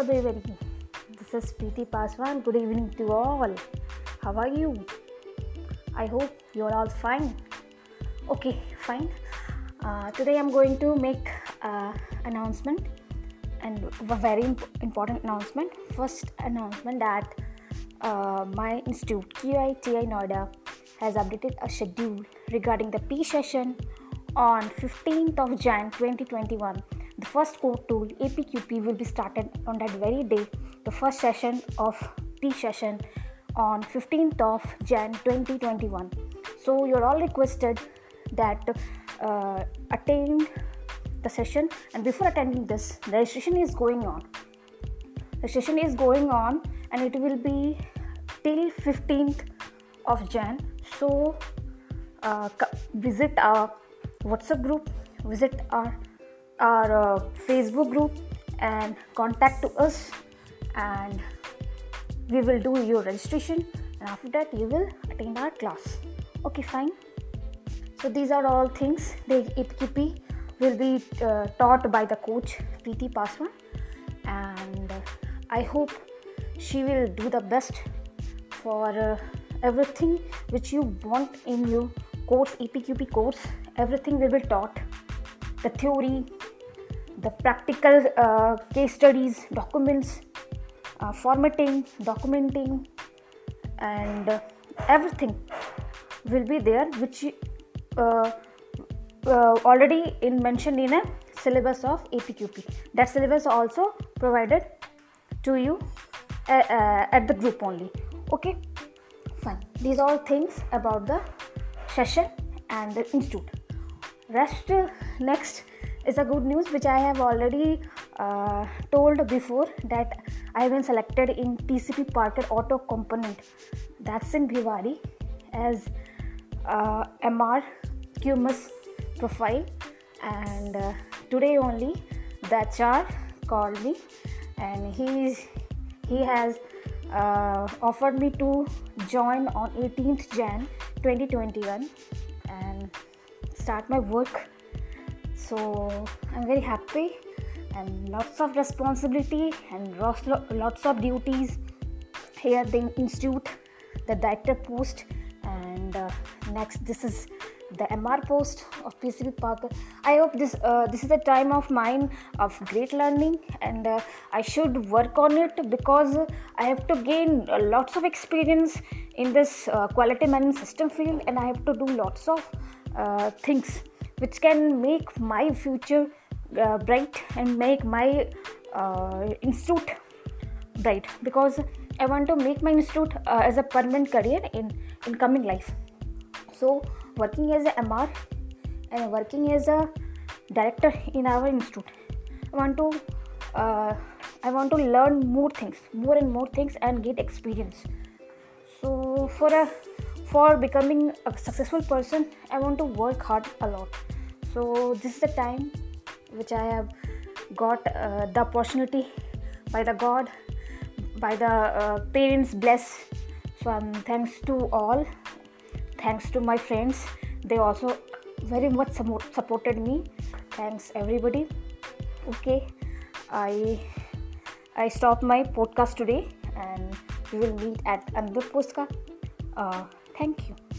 everybody. This is PT Paswan. Good evening to all. How are you? I hope you're all fine. Okay, fine. Uh, today I'm going to make an announcement and a very imp- important announcement. First announcement that uh, my institute QITI Noida has updated a schedule regarding the P session on 15th of Jan 2021 the first code tool APQP will be started on that very day. The first session of P session on 15th of Jan 2021. So you're all requested that uh, attend the session and before attending this the registration is going on the session is going on and it will be till 15th of jan so uh, visit our whatsapp group visit our our uh, Facebook group and contact to us and we will do your registration. And after that you will attend our class. Okay fine. So these are all things. The APQP will be uh, taught by the coach PT Paswan. And uh, I hope she will do the best for uh, everything which you want in your course APQP course. Everything will be taught. The theory the practical uh, case studies, documents, uh, formatting, documenting, and uh, everything will be there, which uh, uh, already in mentioned in a syllabus of APQP. That syllabus also provided to you uh, at the group only. Okay, fine. These are all things about the session and the institute. Rest next is a good news which I have already uh, told before that I have been selected in PCP Parker Auto Component. That's in Bhiwadi as uh, MR QMS profile. And uh, today only the HR called me and he he has uh, offered me to join on 18th Jan 2021 and start my work so i'm very happy and lots of responsibility and lots of duties here the institute the director post and uh, next this is the mr post of pcp parker i hope this uh, this is a time of mine of great learning and uh, i should work on it because i have to gain lots of experience in this uh, quality management system field and i have to do lots of uh, things which can make my future uh, bright and make my uh, institute bright. Because i want to make my institute uh, as a permanent career in in coming life. So working as a mr and working as a director in our institute i want to uh, i want to learn more things more and more things and get experience. So for a for becoming a successful person i want to work hard a lot. So this is the time which i have got uh, the opportunity by the god by the uh, parents bless. So um, thanks to all thanks to my friends they also very much supported me. Thanks everybody. Okay i i stop my podcast today and we will meet at another postcard uh, thank you